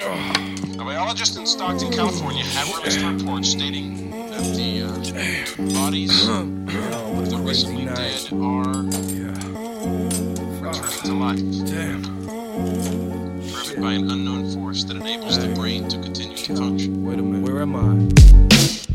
A biologist in Stockton, California, have released a report stating that the uh, bodies of the recently dead are returning to life, driven by an unknown force that enables the brain to continue to function. Wait a minute, where am I?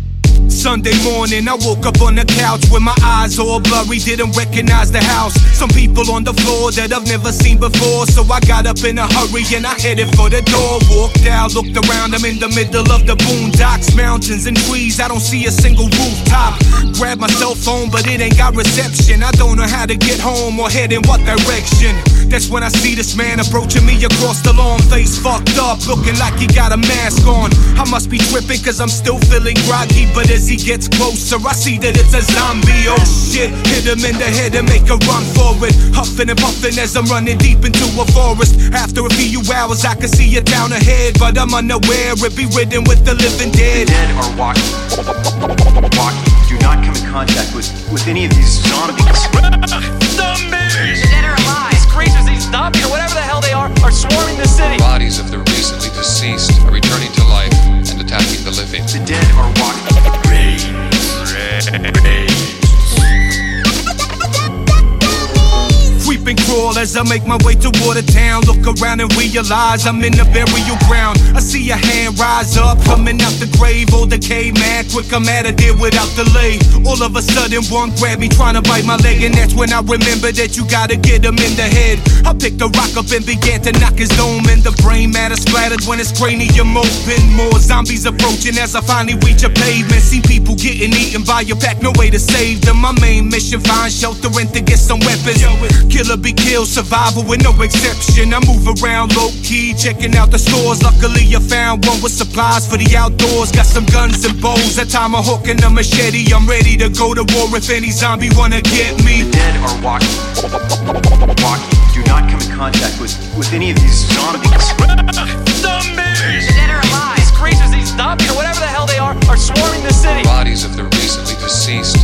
Sunday morning, I woke up on the couch with my eyes all blurry, didn't recognize the house. Some people on the floor that I've never seen before, so I got up in a hurry and I headed for the door. Walked out, looked around, I'm in the middle of the boondocks, mountains and trees. I don't see a single rooftop. Grab my cell phone, but it ain't got reception. I don't know how to get home or head in what direction. That's when I see this man approaching me across the lawn, face fucked up, looking like he got a mask on. I must be tripping, cause I'm still feeling groggy, but as he gets closer, I see that it's a zombie. Oh shit, hit him in the head and make a run for it. Huffing and puffing as I'm running deep into a forest. After a few hours, I can see it down ahead, but I'm unaware it be ridden with the living The dead. dead are walking. Walking. Do not come in contact with, with any of these. Zombies! Living. The dead are walking. And crawl as I make my way toward the town. Look around and realize I'm in the burial ground. I see a hand rise up, coming out the grave. Old decay, man, quick, I'm out of there without delay. All of a sudden, one grabbed me, trying to bite my leg, and that's when I remember that you gotta get him in the head. I picked a rock up and began to knock his dome in. The brain matter splattered when his cranium open. More zombies approaching as I finally reach a pavement. See people getting eaten by a pack, no way to save them. My main mission, find shelter and to get some weapons. Killer be killed, survival with no exception. I move around low key, checking out the stores. Luckily, I found one with supplies for the outdoors. Got some guns and bows, a tomahawk and a machete. I'm ready to go to war if any zombie wanna get me. The dead are walking. Walking. Do not come in contact with, with any of these zombies. Zombies! Dead or alive. These creatures, these zombies, or whatever the hell they are, are swarming the city. Bodies of the recently deceased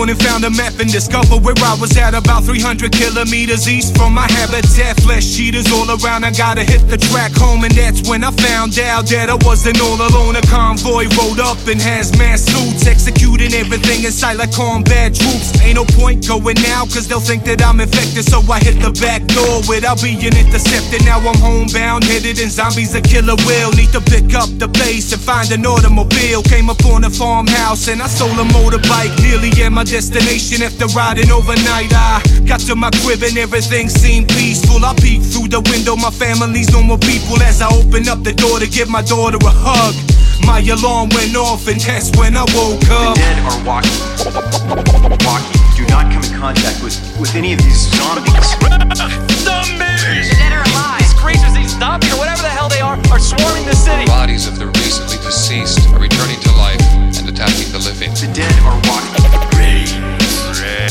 Morning found a map and discovered where I was at about 300 kilometers east from my habitat. Flesh cheaters all around, I gotta hit the track home, and that's when I found out that I wasn't all alone. A convoy rolled up in hazmat suits, executing everything in sight like combat troops. Ain't no point going now, cause they'll think that I'm infected, so I hit the back door without being intercepted. Now I'm homebound, headed in zombies, a killer will. Need to pick up the pace and find an automobile. Came upon a farmhouse and I stole a motorbike. Nearly at my destination after riding overnight. I got to my crib and everything seemed peaceful. I peeked through the window, my family's normal people. As I opened up the door to give my daughter a hug, my alarm went off and that's when I woke up. The up. dead are walking. Walking. Do not come in contact with, with any of these zombies. Zombies! The Dead or alive. These creatures, these zombies, or whatever the hell they are, are swarming the city. Bodies of the recently deceased are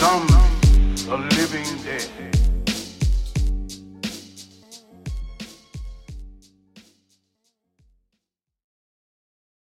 are